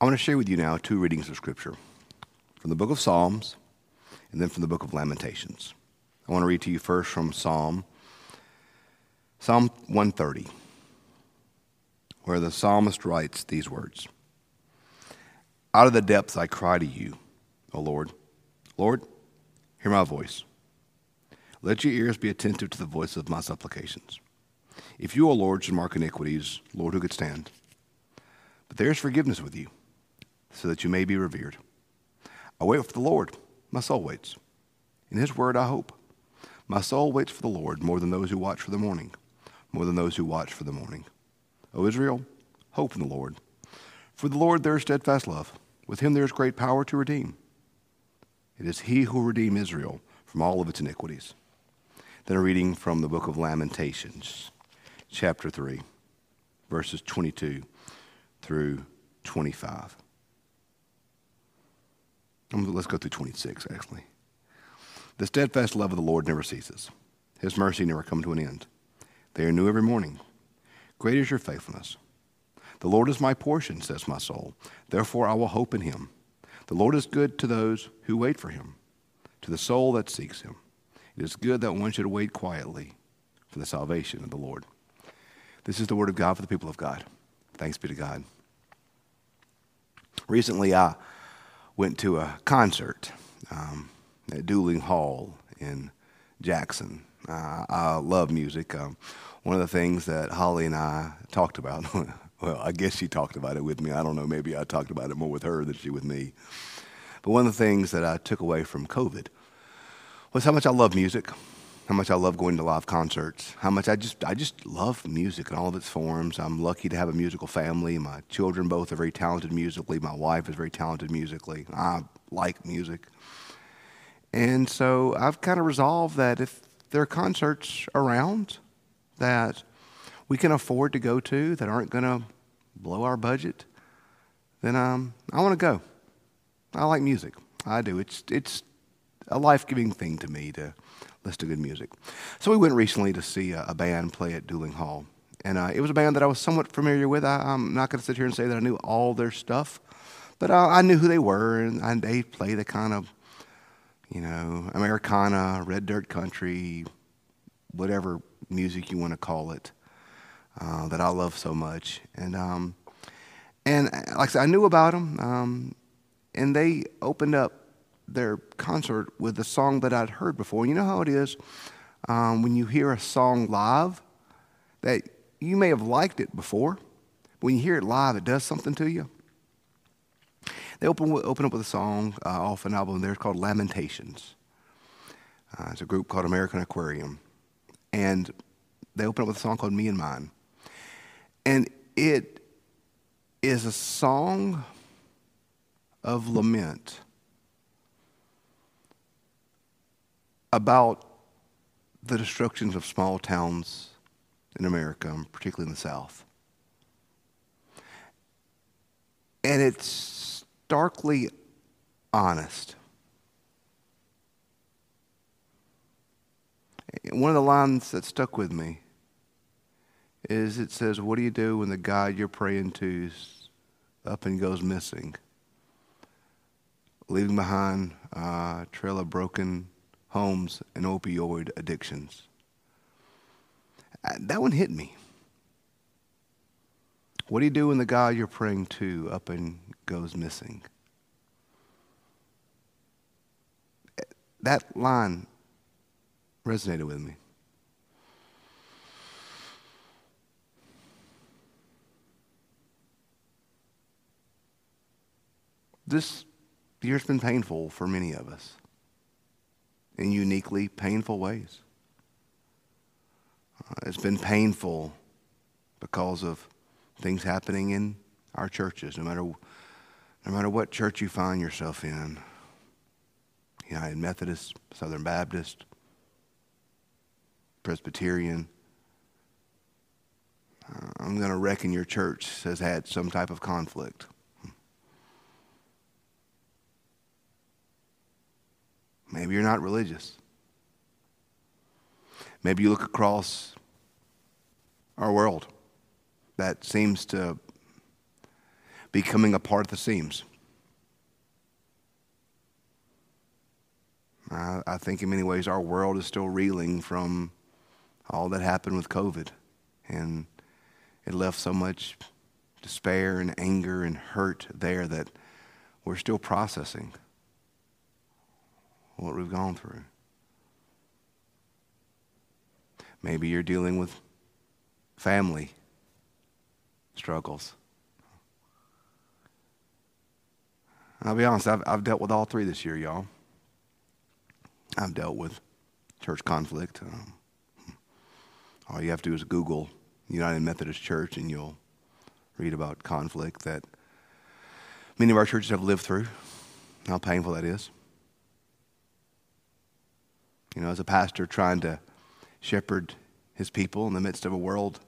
I want to share with you now two readings of Scripture from the book of Psalms and then from the book of Lamentations. I want to read to you first from Psalm, Psalm 130, where the psalmist writes these words Out of the depths I cry to you, O Lord. Lord, hear my voice. Let your ears be attentive to the voice of my supplications. If you, O Lord, should mark iniquities, Lord, who could stand? But there is forgiveness with you so that you may be revered. I wait for the Lord. My soul waits. In his word I hope. My soul waits for the Lord more than those who watch for the morning, more than those who watch for the morning. O Israel, hope in the Lord. For the Lord there is steadfast love. With him there is great power to redeem. It is he who will redeem Israel from all of its iniquities. Then a reading from the book of Lamentations, chapter 3, verses 22 through 25. Let's go through 26, actually. The steadfast love of the Lord never ceases, His mercy never comes to an end. They are new every morning. Great is your faithfulness. The Lord is my portion, says my soul. Therefore I will hope in Him. The Lord is good to those who wait for Him, to the soul that seeks Him. It is good that one should wait quietly for the salvation of the Lord. This is the word of God for the people of God. Thanks be to God. Recently, I went to a concert um, at Duling Hall in Jackson. Uh, I love music. Um, one of the things that Holly and I talked about, well, I guess she talked about it with me. I don't know, maybe I talked about it more with her than she with me. But one of the things that I took away from COVID was how much I love music how much I love going to live concerts, how much I just I just love music in all of its forms. I'm lucky to have a musical family. My children both are very talented musically. My wife is very talented musically. I like music. And so I've kind of resolved that if there are concerts around that we can afford to go to that aren't going to blow our budget, then um, I want to go. I like music. I do. It's it's a life giving thing to me to listen of good music. So we went recently to see a, a band play at Duling Hall. And uh, it was a band that I was somewhat familiar with. I, am not going to sit here and say that I knew all their stuff, but uh, I knew who they were, and, and they play the kind of, you know, Americana, red dirt country, whatever music you want to call it, uh, that I love so much. And um, and uh, like I said, I knew about them, um, and they opened up their concert with a song that I'd heard before. You know how it is um, when you hear a song live that you may have liked it before. When you hear it live, it does something to you. They open, open up with a song uh, off an album there called Lamentations. Uh, it's a group called American Aquarium. And they open up with a song called Me and Mine. And it is a song of lament about the destructions of small towns in America, particularly in the South. And it's starkly honest. One of the lines that stuck with me is it says, What do you do when the God you're praying to up and goes missing? Leaving behind a trail of broken homes, and opioid addictions. That one hit me. What do you do when the God you're praying to up and goes missing? That line resonated with me. This year's been painful for many of us in uniquely painful ways. Uh, it's been painful because of things happening in our churches, no matter, no matter what church you find yourself in United Methodist, Southern Baptist, Presbyterian. Uh, I'm going to reckon your church has had some type of conflict. Maybe you're not religious. Maybe you look across our world that seems to be coming apart at the seams. I, I think in many ways our world is still reeling from all that happened with COVID. And it left so much despair and anger and hurt there that we're still processing what we've gone through. Maybe you're dealing with family struggles. I'll be honest, I've, I've dealt with all three this year, y'all. I've dealt with church conflict. Um, all you have to do is Google United Methodist Church and you'll read about conflict that many of our churches have lived through, how painful that is. You know, as a pastor trying to shepherd his people in the midst of a world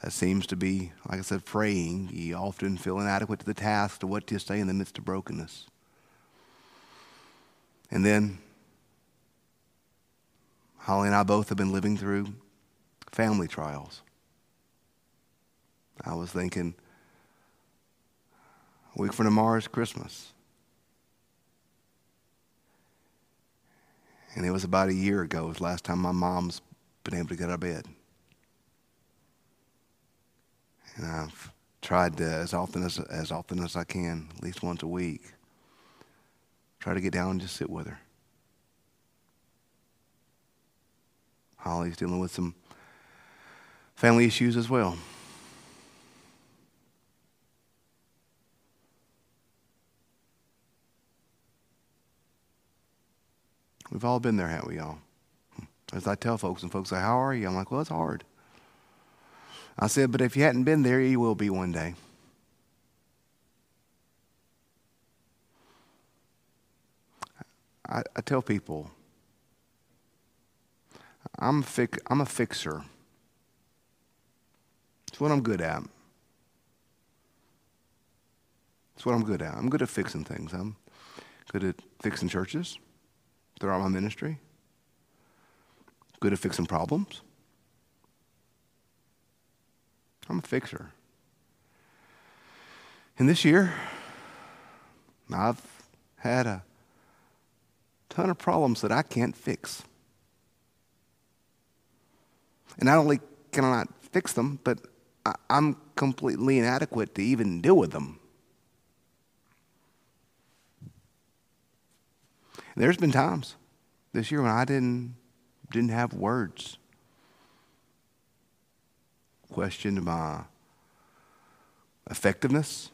that seems to be, like I said, fraying, you often feel inadequate to the task to what to say in the midst of brokenness. And then Holly and I both have been living through family trials. I was thinking, a week from tomorrow is Christmas. And it was about a year ago, was the last time my mom's been able to get out of bed. And I've tried to, as often as, as often as I can, at least once a week, try to get down and just sit with her. Holly's dealing with some family issues as well. We've all been there, haven't we, all? As I tell folks, and folks say, How are you? I'm like, Well, it's hard. I said, But if you hadn't been there, you will be one day. I, I tell people, I'm, I'm a fixer. It's what I'm good at. It's what I'm good at. I'm good at fixing things. I'm good at fixing churches throughout my ministry. Good at fixing problems. I'm a fixer. And this year, I've had a ton of problems that I can't fix. And not only can I not fix them, but I'm completely inadequate to even deal with them. There's been times this year when I didn't didn't have words. Questioned my effectiveness.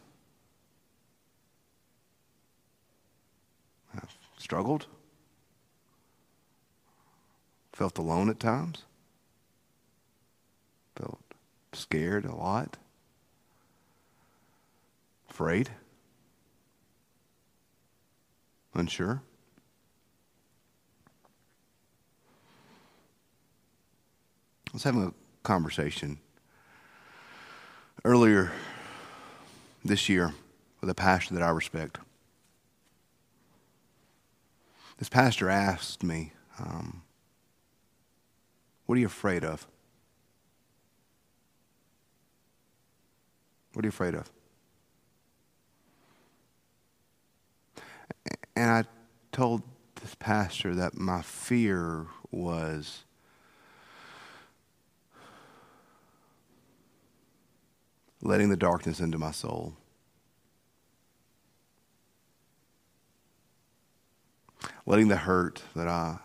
I've struggled. Felt alone at times. Felt scared a lot. Afraid. Unsure. Was having a conversation earlier this year with a pastor that I respect. This pastor asked me, um, What are you afraid of? What are you afraid of? And I told this pastor that my fear was letting the darkness into my soul. Letting the hurt that I,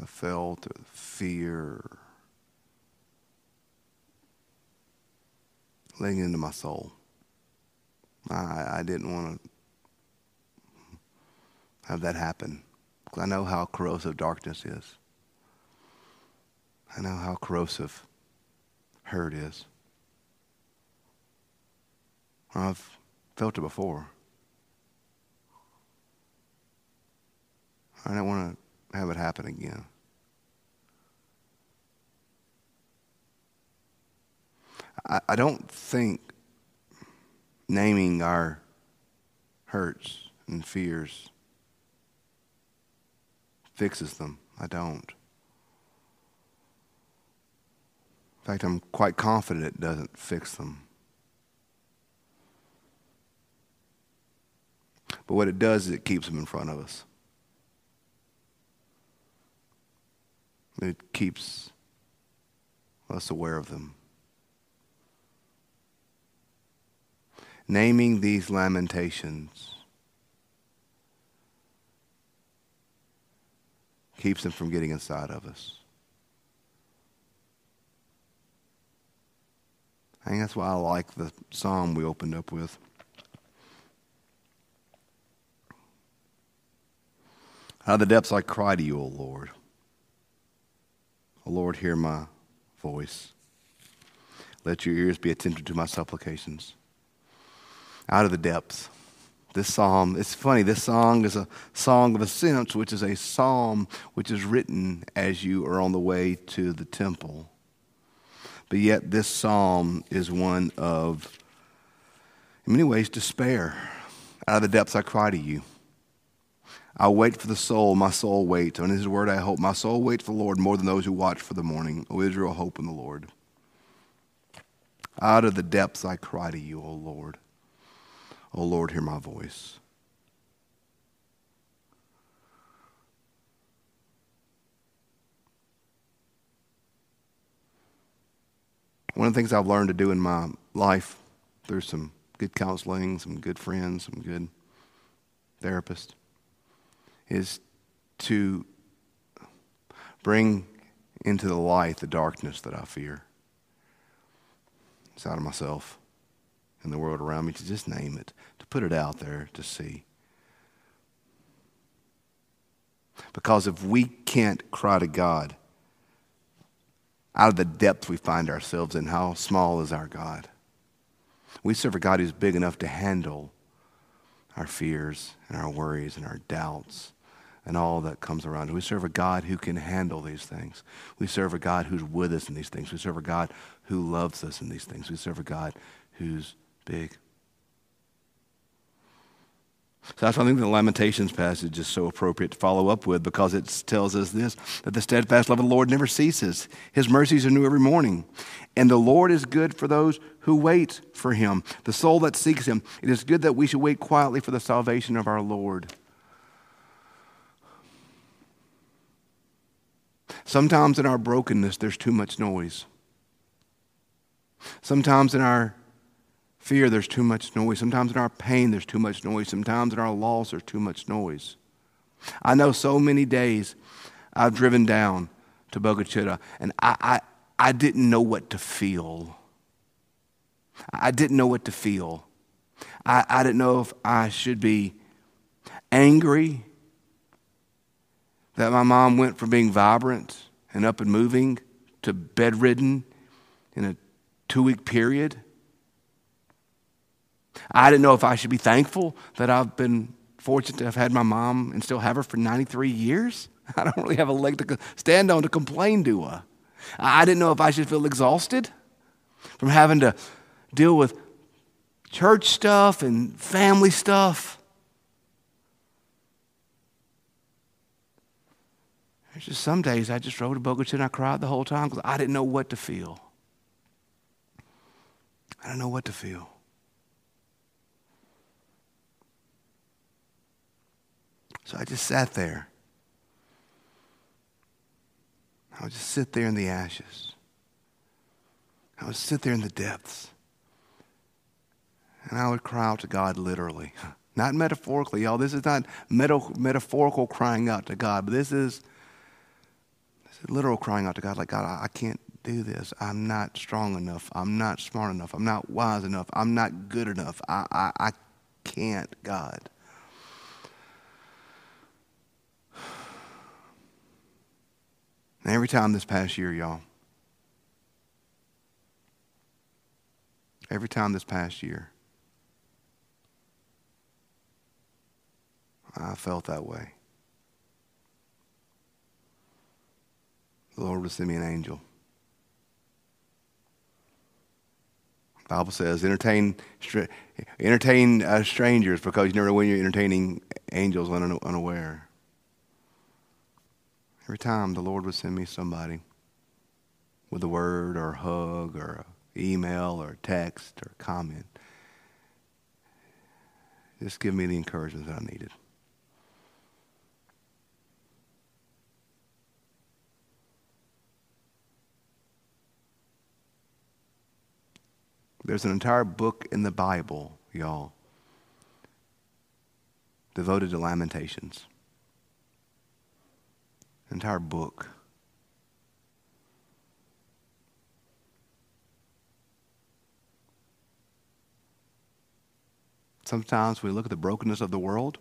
I felt, fear, letting into my soul. I, I didn't want to have that happen I know how corrosive darkness is. I know how corrosive hurt is. I've felt it before. I don't want to have it happen again. I, I don't think naming our hurts and fears fixes them. I don't. In fact, I'm quite confident it doesn't fix them. But what it does is it keeps them in front of us. It keeps us aware of them. Naming these lamentations keeps them from getting inside of us. I think that's why I like the psalm we opened up with. Out of the depths I cry to you, O Lord. O Lord, hear my voice. Let your ears be attentive to my supplications. Out of the depths. This psalm, it's funny, this song is a song of ascents, which is a psalm which is written as you are on the way to the temple. But yet, this psalm is one of, in many ways, despair. Out of the depths I cry to you. I wait for the soul, my soul waits. On his word I hope. My soul waits for the Lord more than those who watch for the morning. O Israel, hope in the Lord. Out of the depths I cry to you, O Lord. O Lord, hear my voice. One of the things I've learned to do in my life through some good counseling, some good friends, some good therapists, is to bring into the light the darkness that I fear. Out of myself and the world around me, to just name it, to put it out there to see. Because if we can't cry to God out of the depth we find ourselves in, how small is our God? We serve a God who's big enough to handle our fears and our worries and our doubts and all that comes around. We serve a God who can handle these things. We serve a God who's with us in these things. We serve a God who loves us in these things. We serve a God who's big. So that's why I think the Lamentations passage is so appropriate to follow up with because it tells us this that the steadfast love of the Lord never ceases. His mercies are new every morning. And the Lord is good for those who wait for him, the soul that seeks him. It is good that we should wait quietly for the salvation of our Lord. Sometimes in our brokenness, there's too much noise. Sometimes in our fear, there's too much noise. Sometimes in our pain, there's too much noise. Sometimes in our loss, there's too much noise. I know so many days I've driven down to Chica and I, I, I didn't know what to feel. I didn't know what to feel. I, I didn't know if I should be angry that my mom went from being vibrant and up and moving to bedridden in a two week period. I didn't know if I should be thankful that I've been fortunate to have had my mom and still have her for 93 years. I don't really have a leg to stand on to complain to her. I didn't know if I should feel exhausted from having to deal with church stuff and family stuff. There's just some days I just drove to Boca and I cried the whole time because I didn't know what to feel. I don't know what to feel. So I just sat there. I would just sit there in the ashes. I would sit there in the depths. And I would cry out to God literally. Not metaphorically, y'all. This is not meta- metaphorical crying out to God, but this is literal crying out to God, like, God, I, I can't do this. I'm not strong enough. I'm not smart enough. I'm not wise enough. I'm not good enough. I, I, I can't, God. And every time this past year, y'all, every time this past year, I felt that way. The Lord will send me an angel. The Bible says, entertain, entertain uh, strangers because you never know when you're entertaining angels unaware. Every time the Lord would send me somebody with a word or a hug or an email or a text or a comment, just give me the encouragement that I needed. There's an entire book in the Bible, y'all, devoted to lamentations. Entire book. Sometimes we look at the brokenness of the world.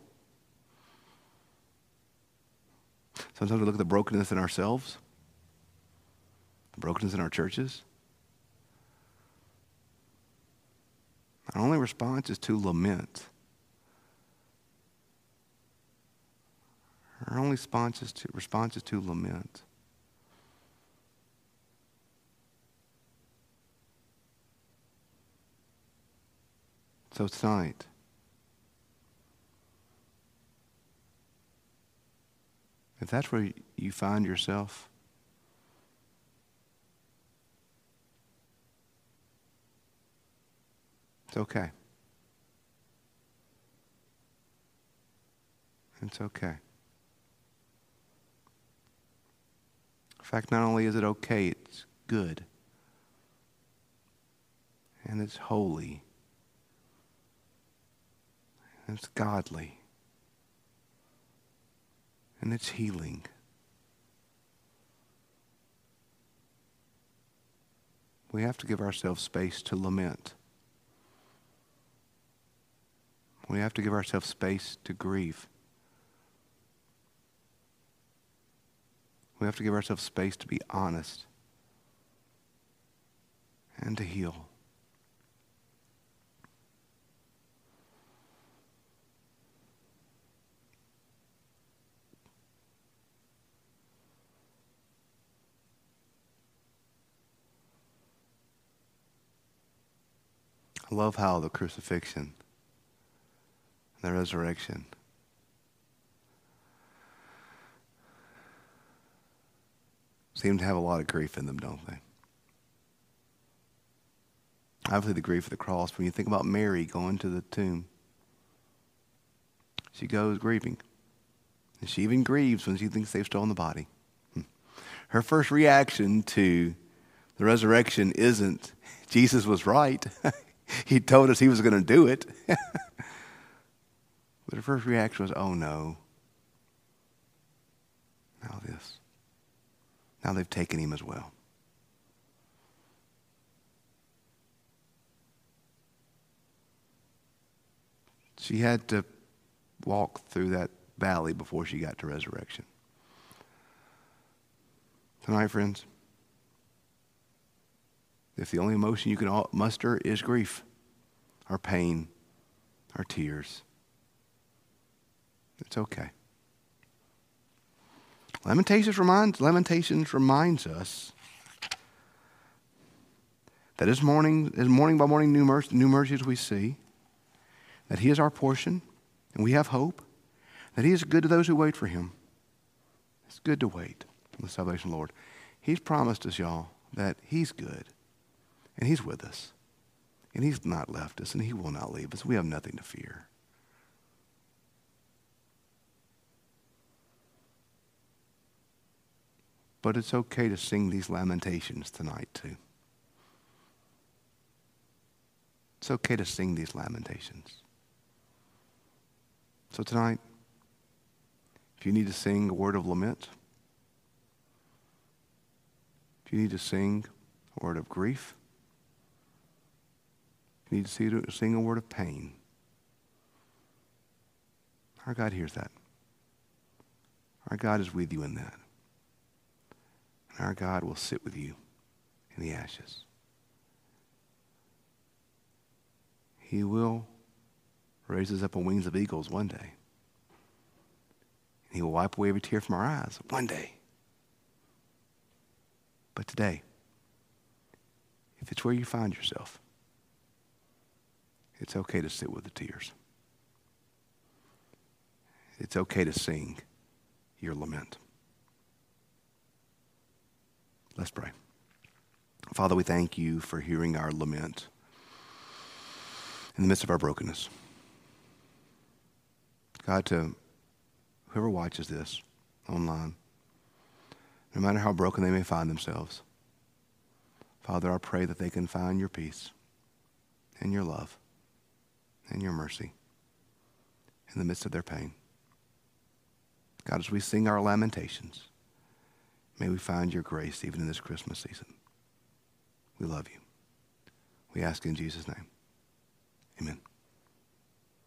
Sometimes we look at the brokenness in ourselves, the brokenness in our churches. Our only response is to lament. Our only response is to, response is to lament. So tonight, if that's where you find yourself, it's okay. It's okay. In fact, not only is it okay, it's good. And it's holy. And it's godly and it's healing. We have to give ourselves space to lament. We have to give ourselves space to grieve. We have to give ourselves space to be honest and to heal. I love how the crucifixion the resurrection seem to have a lot of grief in them, don't they? Obviously, the grief of the cross. When you think about Mary going to the tomb, she goes grieving. And she even grieves when she thinks they've stolen the body. Hmm. Her first reaction to the resurrection isn't, Jesus was right. he told us he was going to do it. but her first reaction was, oh no. Now this. Now they've taken him as well. She had to walk through that valley before she got to resurrection. Tonight, friends, if the only emotion you can muster is grief, or pain, or tears, it's okay. Lamentations reminds, Lamentations reminds us that as morning, as morning by morning new, new mercies we see, that He is our portion, and we have hope, that He is good to those who wait for Him. It's good to wait on the salvation Lord. He's promised us, y'all, that He's good. And He's with us. And He's not left us, and He will not leave us. We have nothing to fear. But it's okay to sing these lamentations tonight, too. It's okay to sing these lamentations. So tonight, if you need to sing a word of lament, if you need to sing a word of grief, you need to sing a word of pain. Our God hears that. Our God is with you in that. And our God will sit with you in the ashes. He will raise us up on wings of eagles one day. And he will wipe away every tear from our eyes one day. But today, if it's where you find yourself, it's okay to sit with the tears. It's okay to sing your lament. Let's pray. Father, we thank you for hearing our lament in the midst of our brokenness. God, to whoever watches this online, no matter how broken they may find themselves, Father, I pray that they can find your peace and your love and your mercy in the midst of their pain. God, as we sing our lamentations, may we find your grace even in this Christmas season. We love you. We ask in Jesus' name. Amen.